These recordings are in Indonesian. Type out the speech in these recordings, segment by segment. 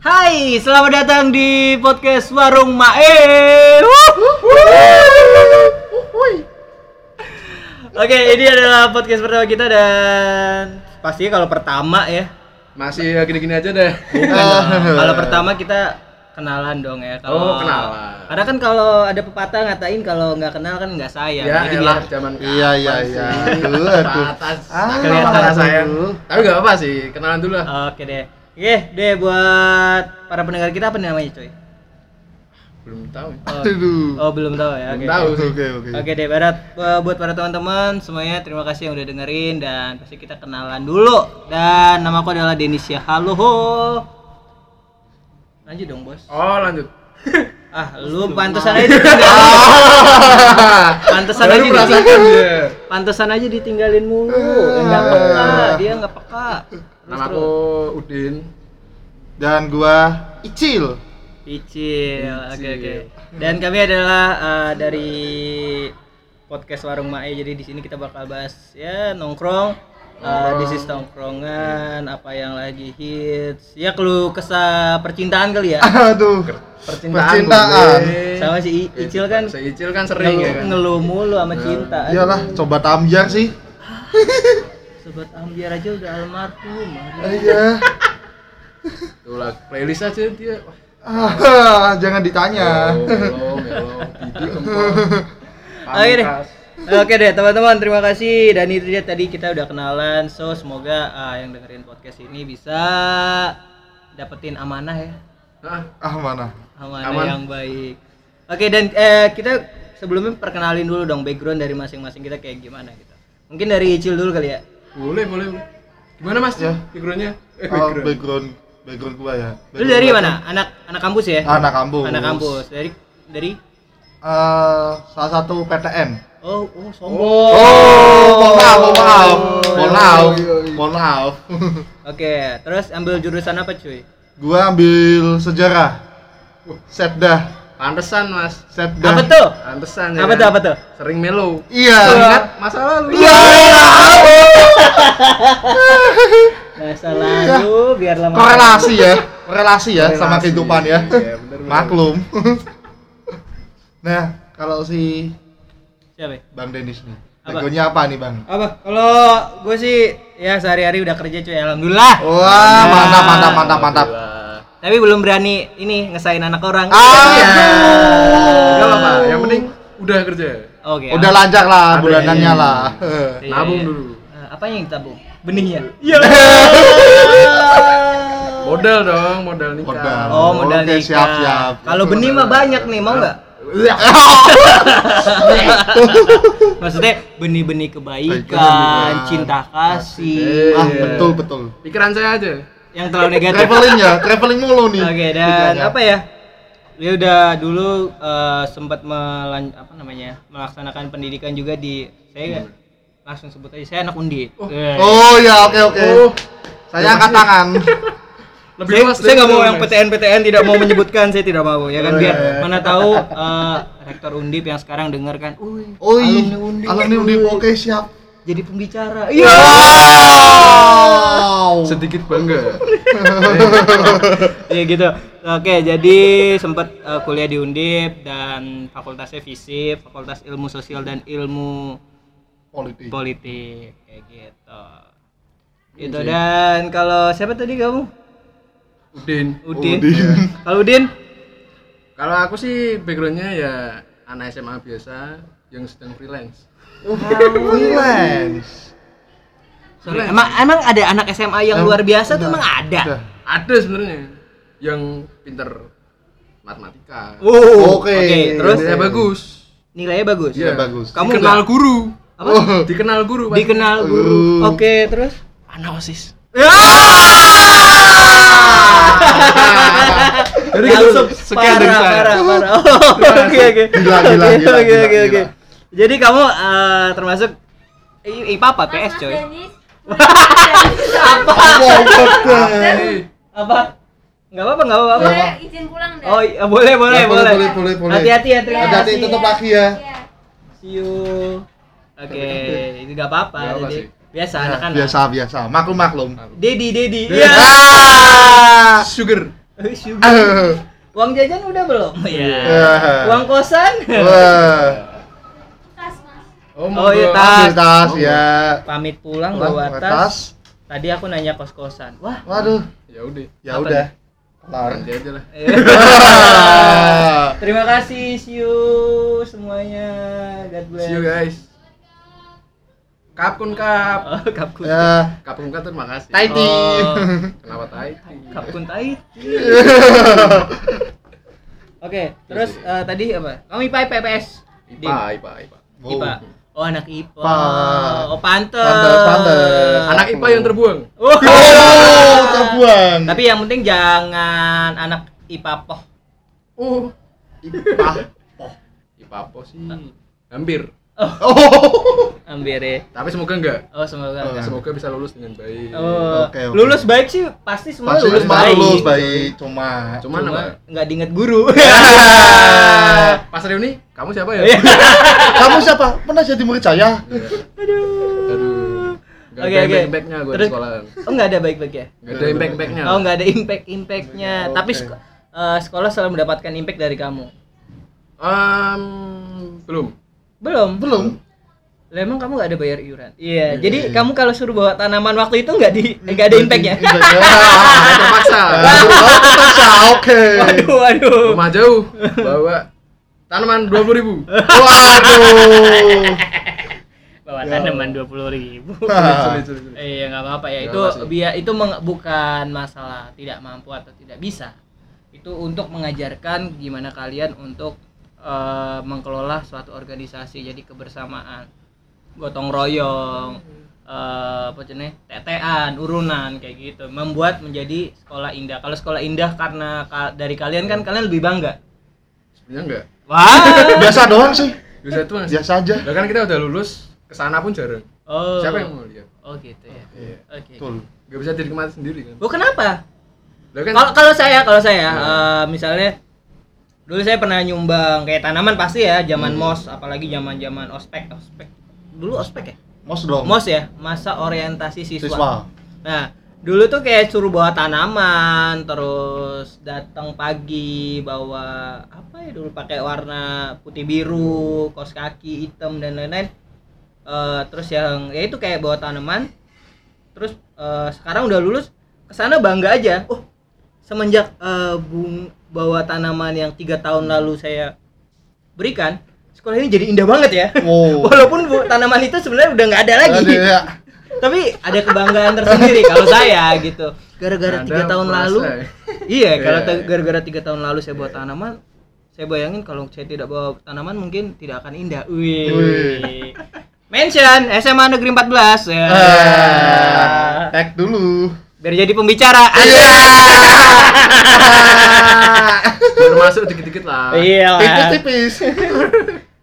Hai, selamat datang di podcast Warung Mae. Oke, ini adalah podcast pertama kita dan pastinya kalau pertama ya. Masih ya gini-gini aja deh. Bukan dong. Kalau pertama kita kenalan dong ya. Kalau Oh, kenalan. Karena kan kalau ada pepatah ngatain kalau nggak kenal kan nggak sayang. Ya, Jadi elah biar- zaman Iya, iya, iya. sih? Aduh, aduh. Ah, kelihatan aduh. sayang. Tapi nggak apa sih, kenalan dulu lah. Oke deh. Oke deh buat para pendengar kita apa namanya coy? Belum tahu. Oh, Aduh. oh, belum tahu ya. Belum Oke. tahu. Oke, oke. Oke deh, Barat Bu- buat para teman-teman semuanya terima kasih yang udah dengerin dan pasti kita kenalan dulu. Dan namaku adalah Denisya. Halo. ho. Lanjut dong, Bos. Oh, lanjut. Ah, lu pantesan aja ditinggalin. Pantesan aja ditinggalin. dia. Pantesan aja ditinggalin mulu. Enggak peka, dia enggak peka. Namaku terus. Udin. Dan gua Icil. Picil. Oke, oke. Dan kami adalah eh, dari podcast Warung Mae. Jadi di sini kita bakal bahas ya nongkrong. Uh, this is tongkrongan, apa yang lagi hits. Ya keluh kesah percintaan kali ya. Aduh. Percintaan. Percintaan. Sama si I- Icil kan Si Icil kan sering ngeluh, ya kan. ngeluh mulu sama cinta. Aduh, Iyalah, coba tamjar sih. Sobat Ambiar aja udah almarhum. Iya. Tuh lah, playlist aja dia. Wah, Ah, jangan ditanya. Melo, melo, Didi kempol. Oke deh. Oke deh teman-teman terima kasih dan itu dia tadi kita udah kenalan so semoga ah, yang dengerin podcast ini bisa dapetin amanah ya Ah, Ah, mana? amanah Aman. yang baik. Oke dan eh, kita sebelumnya perkenalin dulu dong background dari masing-masing kita kayak gimana gitu. Mungkin dari Icil dulu kali ya. Boleh, boleh. Gimana Mas? Ya. Backgroundnya? Eh, Oh, background. background background gua ya. Lu dari mana? Anak anak kampus ya? Anak kampus. Anak kampus. Dari dari Eh, salah satu PTN. Oh, oh sombong. Oh, mohon maaf, mohon maaf. Mohon maaf. iya, iya. Mohon maaf. Oke, terus ambil jurusan apa cuy? Gua ambil sejarah. Setdah, Pantesan Mas. setdah. Apa tuh? Pantesan ya. Apa kan? tuh? Apa tuh? Sering melo. Iya. Ingat masa lalu. Iya. Masa lalu biar lama. Korelasi ya, korelasi ya sama kehidupan ya. Iya, bener, bener. Maklum. nah, kalau si Siapa? ya? Bang Denis nih. Backgroundnya apa nih, Bang? Apa? Kalau gue sih ya sehari-hari udah kerja cuy, alhamdulillah. Wah, mantap mantap mantap mantap. Tapi belum berani ini ngesain anak orang. Ah, Iya. Aduh. Gak apa-apa, yang penting udah kerja. Oke. Udah lancar lah bulanannya iya. lah. Iya, Nabung iya. dulu. Eh, apa yang ditabung? Benihnya. Iya. Modal dong, modal nikah. Modal. Oh, modal Oke, nikah. siap, siap. Kalau benih mah banyak nih, mau nggak? Maksudnya benih-benih kebaikan, cinta kasih. ah, betul betul. Pikiran saya aja. Yang terlalu negatif. Traveling ya, traveling mulu nih. Oke dan pikirannya. apa ya? Dia udah dulu eh, sempat melan apa namanya melaksanakan pendidikan juga di saya langsung sebut aja saya anak undip. Eh. Oh ya, oke oke. Oh. Saya angkat tangan. Lebih saya, saya nggak mau yang. PTN PTN tidak mau menyebutkan saya tidak mau ya kan Oh, biar iya, iya. mana tahu eh, rektor undip yang sekarang dengar kan, "Uy, Oi, alumni undip, alumni undip, oke siap. jadi pembicara." Iya. Wow. Sedikit bangga. Iya gitu. Oke, jadi sempat eh, kuliah di Undip dan fakultasnya FISIP, Fakultas Ilmu Sosial dan Ilmu Politik. Politik kayak gitu. Gitu dan kalau siapa tadi kamu? Udin. Udin. Udin. Kalau Udin? Kalau aku sih backgroundnya ya anak SMA biasa yang sedang freelance. Freelance. Sorry, emang emang ada anak SMA yang Em- luar biasa tuh ada. emang ada. Ada. Ada sebenarnya yang pinter matematika. Oh, Oke. terus Nilainya bagus. nilainya bagus. Iya, bagus. Kamu nggak? guru. Apa? Oh. Dikenal guru. pasti. Dikenal guru. Uh. Oke, terus? anak osis. Ya! Jadi Langsung gitu, sekian dari parah, saya. Parah, parah. Oke, oke. Gila, gila, Oke, gila, Oke, oke, oke. Jadi kamu eh, termasuk I- IPA apa? PS, coy. Apa? Eh, Apa? Enggak apa-apa, enggak apa-apa. Boleh izin pulang deh. Oh, iya, boleh, boleh, Ya, boleh, boleh. boleh, boleh, boleh. Hati-hati ya, terima Hati-hati kasih. tutup lagi ya. Iya. See you. Oke, ini enggak apa-apa. Nggak apa Jadi biasa Ya, anak-anak. biasa biasa. Maklum maklum. Dedi, Dedi. Iya. Ah. sugar. Eh, sugar. Uang jajan udah belum? Iya. Ya. Uang kosan? Wah. Oh, Oh, iya, tas. Tas ya. Pamit pulang bawa tas. tas. Tadi aku nanya kos-kosan. Wah. Waduh. Ya udah. Ya Apa udah. Kelar. Aja lah. Terima kasih, see you semuanya. God bless. See you guys. Kapkun kap. Oh, kapkun. ya. Kapkun kap terima kasih. Taiti. Oh. Kenapa tai? Kapkun tai. Oke, terus eh, tadi apa? Kamu IPA PPS? IPA, IPA, IPA. Oh. IPA. Oh, anak IPA. Pa. Oh, pantes. Pantes, pantes. Anak IPA yang terbuang. Oh. Oh, terbuang. Tapi yang penting jangan anak IPA poh. Oh, Ipah. Oh. IPA apa sih? Hampir. Oh. Ambil ya. Tapi semoga enggak. Oh, semoga. Oh. enggak. Semoga bisa lulus dengan baik. Oh, Oke, oke. lulus baik sih pasti semua Pasti lulus baik. lulus baik. Cuma Cuman Cuma apa? nggak diinget guru. Pas reuni, kamu siapa ya? Iya. kamu siapa? Pernah jadi murid saya? Aduh. Aduh. Gak Oke, ada oke. impact-impactnya gue di Terus- sekolah. Oh nggak ada baik-baik ya? Gak ada impact-impactnya. Oh nggak ada impact impactnya. Oke. Tapi eh, sekolah selalu mendapatkan impact dari kamu. Em, belum. Belum. Belum. Lah emang kamu nggak ada bayar iuran? Iya. Iya, Jadi iya. kamu kalau suruh bawa tanaman waktu itu nggak di nggak ada impactnya. Ah, terpaksa. Oh, terpaksa. Oke. waduh, waduh. Rumah jauh, bawa tanaman dua puluh ribu. Waduh. Bawa Ya. tanaman dua puluh ribu. Iya nggak apa-apa ya. Itu biar itu bukan masalah tidak mampu atau tidak bisa. Itu untuk mengajarkan gimana kalian untuk eh, mengelola suatu organisasi jadi kebersamaan, gotong royong, eh, apa jenis tetean, urunan kayak gitu. Membuat menjadi sekolah indah. Kalau sekolah indah karena ka- dari kalian kan kalian lebih bangga. Sebenarnya enggak. Wah. Biasa doang sih. Bisa itu mas. Biasa aja. Lah kan kita udah lulus, ke sana pun jarang. Oh. Siapa yang mau lihat? Oh gitu ya. Iya. Oke. Betul. Gak bisa dinikmati sendiri kan. Oh kenapa? Lah kan Kalau kalau saya kalau saya Ya. eh, misalnya dulu saya pernah nyumbang kayak tanaman pasti ya zaman mos apalagi zaman zaman ospek ospek dulu ospek ya Mos dong. mos ya masa orientasi siswa. Siswa. Nah dulu tuh kayak suruh bawa tanaman terus datang pagi bawa apa ya dulu pakai warna putih biru kaos kaki hitam dan lain-lain Eh, terus yang ya itu kayak bawa tanaman terus eh, sekarang udah lulus ke sana bangga aja oh semenjak eh, bung bawa tanaman yang tiga tahun lalu saya berikan sekolah ini jadi indah banget ya Wow. walaupun bu- tanaman itu sebenarnya udah nggak ada lagi Ada ya. tapi ada kebanggaan tersendiri kalau saya gitu gara-gara tiga tahun merasa lalu ya? iya kalau Iya. gara-gara tiga tahun lalu saya bawa tanaman saya bayangin kalau saya tidak bawa tanaman mungkin tidak akan indah wih Wih. mention SMA Negeri 14 ya Ah, tag dulu. biar jadi pembicara Iya. baru masuk dikit-dikit lah. iya lah. Tipis-tipis.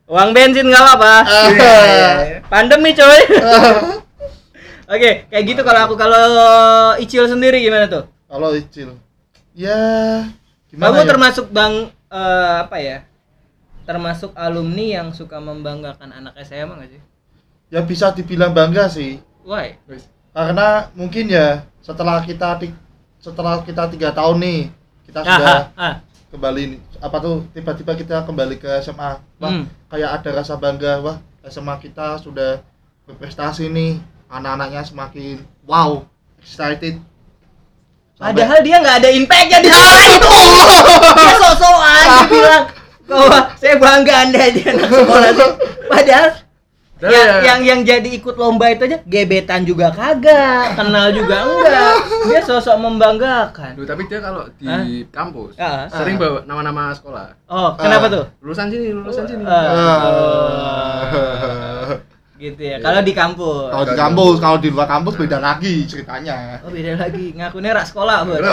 Uang bensin nggak apa-apa. Iya. pandemi coy oke kayak gitu kalau aku kalau Icil sendiri gimana tuh Kalau Icil. Ya, gimana Kamu ya? termasuk bang eh, apa ya? Termasuk alumni yang suka membanggakan anak SMA nggak sih? Ya bisa dibilang bangga sih. Why? Karena mungkin ya setelah kita setelah kita tiga tahun nih kita Ah, sudah ah, ah. kembali apa tuh tiba-tiba kita kembali ke SMA wah Hmm. kayak ada rasa bangga wah SMA kita sudah berprestasi nih anak-anaknya semakin wow excited Sampai- Padahal dia nggak ada impactnya di sekolah itu. Dia sok-sokan dia bilang bahwa saya bangga anda di anak sekolah itu. Padahal Dan yang, ya- yang yang jadi ikut lomba itu aja gebetan juga kagak, kenal juga enggak. Dia sosok membanggakan. Duh, tapi dia kalau di Hah? kampus Ah. sering bawa nama-nama sekolah. Oh, kenapa Ah. tuh? Lulusan sini, lulusan sini. Ah. Ah. Gitu ya. Kalau di kampus. kalau di kampus kalau di luar kampus beda lagi ceritanya Oh beda lagi, ngakunya rak sekolah bud.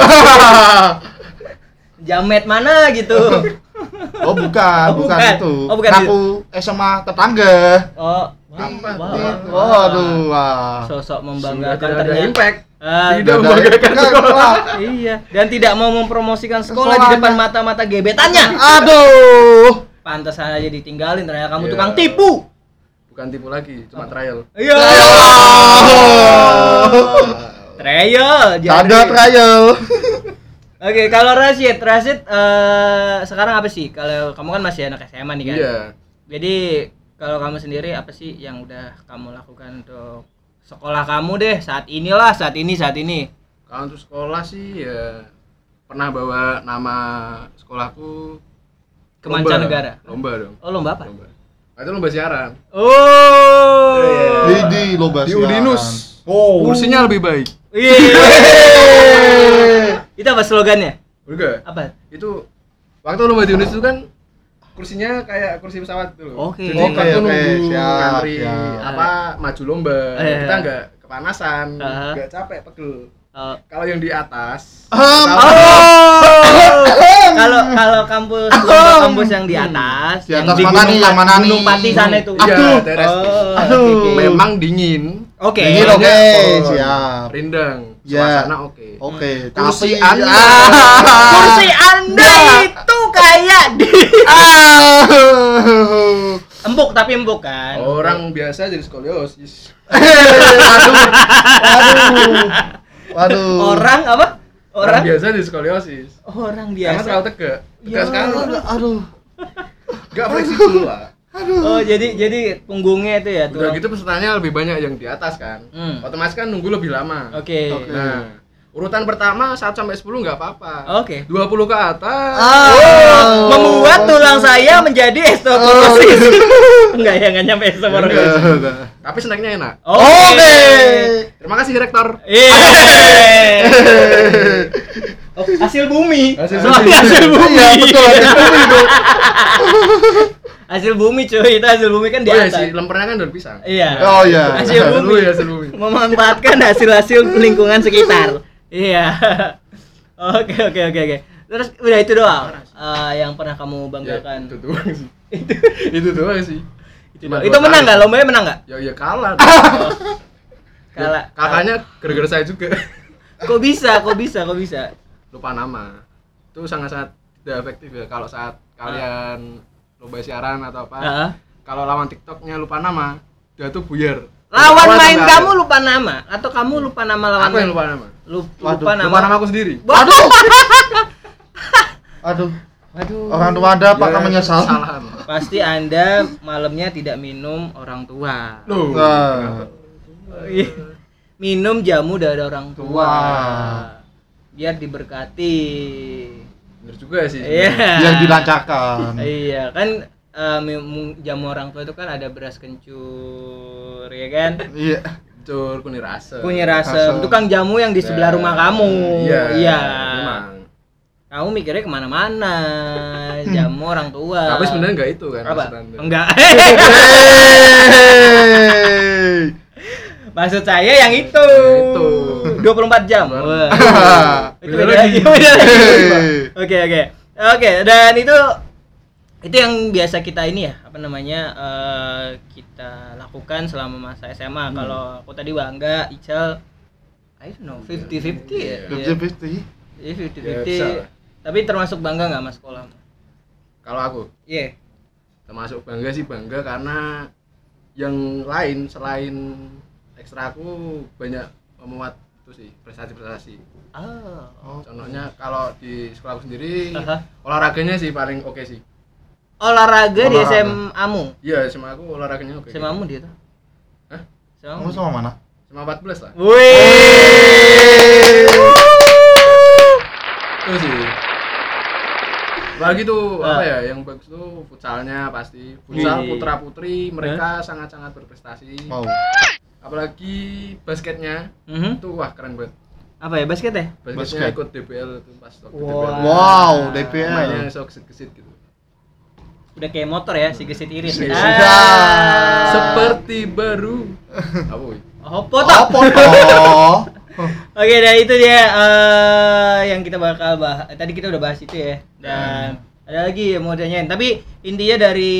Jamet mana gitu. oh bukan Oh, bukan, bukan. itu Oh, bukan aku SMA tetangga Oh, Apa? wah, waduh wah Sosok membanggakan ada ternyata. impact. Ah, Tidak Nggak ada- membanggakan nggak, sekolah. iya, dan tidak mau mempromosikan sekolah di Sekolahnya. depan mata-mata gebetannya. aduh Pantas aja ditinggalin ternyata kamu Iya. tukang tipu. Bukan tipu lagi, cuma trial. Iya. Oh. Trial. jadi- Tanda trial Oke, kalau Rashid, Rashid eh, sekarang apa sih? Kalau kamu kan masih anak SMA nih kan. Iya. Jadi kalau kamu sendiri apa sih yang udah kamu lakukan untuk sekolah kamu deh saat inilah, saat ini, saat ini. Kalau untuk sekolah sih ya pernah bawa nama sekolahku Ke mancanegara? Lomba dong. Oh, lomba apa? Lomba. Nah, itu lomba siaran. Oh. Di di lomba Di siaran. Ulinus. Oh. Kursinya lebih baik. Iya. Itu apa slogannya? Enggak. Apa? Itu waktu lomba di Ulinus itu kan kursinya kayak kursi pesawat gitu loh. Oke. Jadi Oke, waktu oke, nunggu siap, ngantri siap. apa maju lomba, Eh. kita enggak kepanasan, Aha. enggak capek, pegel. Oh. Kalau yang di atas, Ah, tahu- Kalau kalau kampus lomba kampus yang di atas, Di yang atas di mana Gunung nih, yang mana Gunung nih? Pati sana itu. Iya, Aduh. situ. Oh, Aduh. memang dingin. Oke. Dingin, oke, Pohon, siap. Rindang, Ya. suasana oke. Oke, Kursi tapi Anda. Ah. Kursi Anda itu kayak di Ah. empuk tapi empuk kan. Orang biasa jadi skoliosis. Waduh. Waduh. Waduh. Orang apa? Orang Orang biasa jadi skoliosis. orang Karena biasa. terlalu tegak. Ya. Tegak sekali. Aduh. Enggak fleksibel lah. Oh, jadi jadi punggungnya itu ya Udah tulang. gitu pesertanya lebih banyak yang di atas kan. Hmm. Otomatis kan nunggu lebih lama. Oke. Oke. Nah, urutan pertama 1 sampai 10 nggak apa-apa. Oke. 20 ke atas. Ah. Oh, membuat tulang saya menjadi osteoporosis. Enggak ya, enggak nyampe osteoporosis. Enggak. Tapi snacknya enak. Oke. Terima kasih rektor. Yeay. Oh, hasil bumi. Hasil Soalnya bumi. hasil bumi. Iya, betul. hasil bumi itu. hasil bumi cuy, itu hasil bumi kan di Oh ya atas. sih, lempernya kan daun pisang. Iya. Oh iya. Hasil Hasil bumi. ya, hasil bumi. Memanfaatkan hasil-hasil lingkungan sekitar. Iya. Oke, oke, oke, oke. Terus udah itu doang eh, yang pernah kamu Ya, banggakan. itu doang sih. itu doang sih. Itu, doang. Itu menang nggak? Lombanya menang nggak? Ya ya kalah. Kalah. Ya, Kakaknya gara-gara saya juga. Kok bisa? Kok bisa? Kok bisa? Lupa nama. Itu sangat-sangat tidak efektif ya kalau saat kalian lomba siaran atau apa. Heeh. Kalau lawan TikToknya lupa nama, dia tuh buyar. Lawan Awal main kamu akhir. lupa nama atau kamu lupa nama lawan Aku yang lupa nama. Lupa, Waduh, lupa nama. Lupa nama aku sendiri. Aduh. Aduh. Waduh. Orang tua Anda apakah Ya, menyesal? Kesalahan. Pasti Anda malamnya tidak minum orang tua. Loh. Nah. Minum jamu dari orang tua. Wah. Biar diberkati. Bener juga sih. Iya. Yang dilancarkan. Iya, kan eh, mi- jamu orang tua itu kan ada beras kencur, ya kan? Iya. Cur kunir asem. Rasem. Asem. Tukang jamu yang di sebelah Nah, rumah kamu. Iya. Iya. Memang. Kamu mikirnya ke mana-mana. Jamu orang tua. Tapi sebenarnya enggak itu kan apa? Enggak. Maksud saya yang itu. Itu. 24 jam. Wah. itu Beda beda lagi. Oke, oke. Oke, dan itu itu yang biasa kita ini ya, apa namanya? eh, kita lakukan selama masa SMA. Hmm. Kalau aku tadi bangga, Ical I don't know, 50-50 ya. Iya. Iya, 50-50. Iya, Ya, 50-50. bisa lah. Tapi termasuk bangga nggak mas sekolah? Kalau aku Iya. termasuk bangga sih bangga karena yang lain selain ekstra aku banyak memuat itu sih prestasi-prestasi. Ah. Oh. Contohnya kalau di sekolah aku sendiri Aha. olahraganya sih paling oke sih. Olahraga, di Olahraga. SMA-mu. Iya, sama aku olahraganya oke. SMA-mu dia tuh. Hah? Kamu SMA-mu. sama mana? Sama 14 lah. Wih. Itu sih. Apalagi tuh Ah. apa ya yang bagus tuh futsalnya pasti. Futsal Wih. putra putri mereka sangat-sangat berprestasi. Mau. Apalagi basketnya Mhm. itu wah keren banget. Apa ya basket ya? Basketnya Basket. ikut DBL tuh pas waktu Wow. DBL. Wow, DPL. Mainnya sok kesit gitu. Udah kayak motor ya, si gesit. Iya. Ah. Seperti baru. Apa woi? Oh, foto. Oh, foto. Oke, dan itu dia eh, yang kita bakal bahas. Tadi kita udah bahas itu ya. Dan ada lagi yang mau tanyain. Tapi intinya dari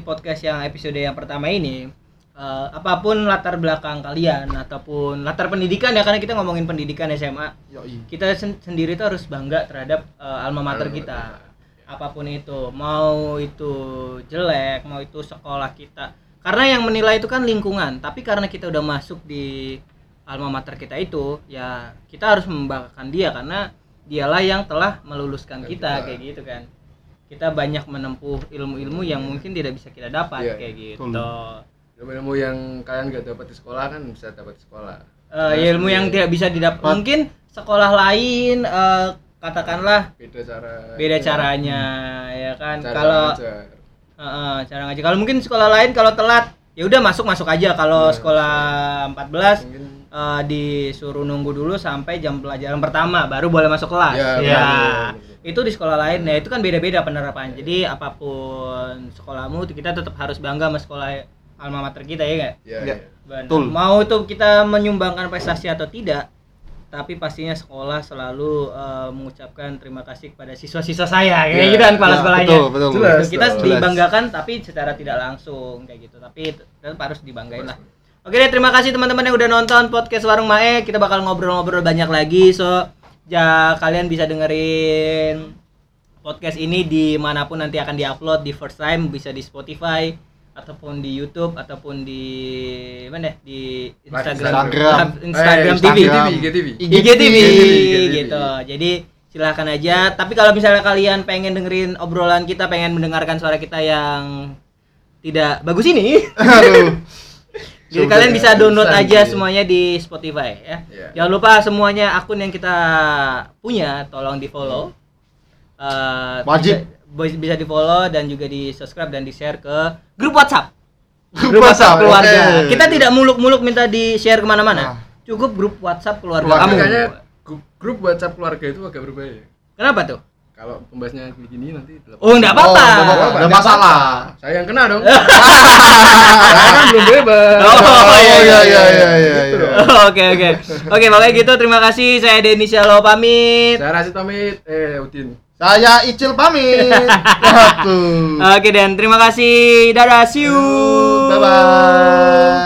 podcast yang episode yang pertama ini, eh, apa pun latar belakang kalian ataupun latar pendidikan ya karena kita ngomongin pendidikan SMA, Yoi. kita sen- sendiri tuh harus bangga terhadap eh, alma mater kita. Apa pun itu, mau itu jelek, mau itu sekolah kita. Karena yang menilai itu kan lingkungan, tapi karena kita udah masuk di alma mater kita itu, ya kita harus membanggakan dia karena dialah yang telah meluluskan Dan kita kita. kayak gitu kan kita banyak menempuh ilmu-ilmu yang mungkin tidak bisa kita dapat Iya, kayak gitu betul. Ilmu yang kalian gak dapat di sekolah kan bisa dapat di sekolah. Eh, ya ilmu yang tidak bisa didapat mungkin sekolah lain eh, katakanlah beda cara beda caranya ya kan? Cara kalau ngajar. Heeh, cara ngaji kalau mungkin sekolah lain kalau telat ya udah masuk masuk aja. Kalau Iya, sekolah 14 mungkin eh, disuruh nunggu dulu sampai jam pelajaran pertama baru boleh masuk kelas. Iya, ya, iya, itu di sekolah lain. Ya itu kan beda-beda penerapan jadi apa pun sekolahmu kita tetap harus bangga sama sekolah alma mater kita ya nggak ya, Ya. Betul. Mau itu kita menyumbangkan prestasi atau tidak, tapi pastinya sekolah selalu eh, mengucapkan terima kasih kepada siswa-siswa saya, kayak Ya, gitu kan kepala Ya, sekolahnya. betul betul Jelas. Gitu. Kita Jelas. dibanggakan tapi secara tidak langsung kayak gitu. Tapi tetap harus dibanggain lah. Oke deh, terima kasih teman-teman yang udah nonton podcast Warung Mae. Kita bakal ngobrol-ngobrol banyak lagi. So, ya kalian bisa dengerin podcast ini di mana pun nanti akan diupload di first time bisa di Spotify ataupun di YouTube ataupun di mana ya? di Instagram Instagram. Instagram, Eh, TV Instagram. IGTV IGTV IGTV. gitu. Jadi silahkan aja. Tapi kalau misalnya kalian pengen dengerin obrolan kita, pengen mendengarkan suara kita yang tidak bagus ini, aduh jadi Sudah, kalian bisa download aja gitu ya. semuanya di Spotify ya. Iya. Jangan lupa semuanya akun yang kita punya tolong di follow. Eh, Wajib. Bisa di follow dan juga di subscribe dan di share ke grup WhatsApp. Grup WhatsApp, keluarga. oke. Kita tidak muluk-muluk minta di share ke mana-mana. Nah. Cukup grup WhatsApp keluarga Keluarga. kamu. makanya grup, WhatsApp keluarga itu agak berbahaya Kenapa tuh? kalau pembahasnya begini nanti. Oh, enggak apa-apa. Oh, nggak apa-apa. Nggak masalah. saya yang kena dong saya kan belum bebas Oh, oh iya, iya iya iya iya Gitu iya. dong. Oke oke. Oke, pokoknya gitu. Terima kasih. Saya Denny Syalo pamit. saya Rasid pamit eh Udin saya Icil pamit. Oke dan terima kasih. Dadah, see you. bye bye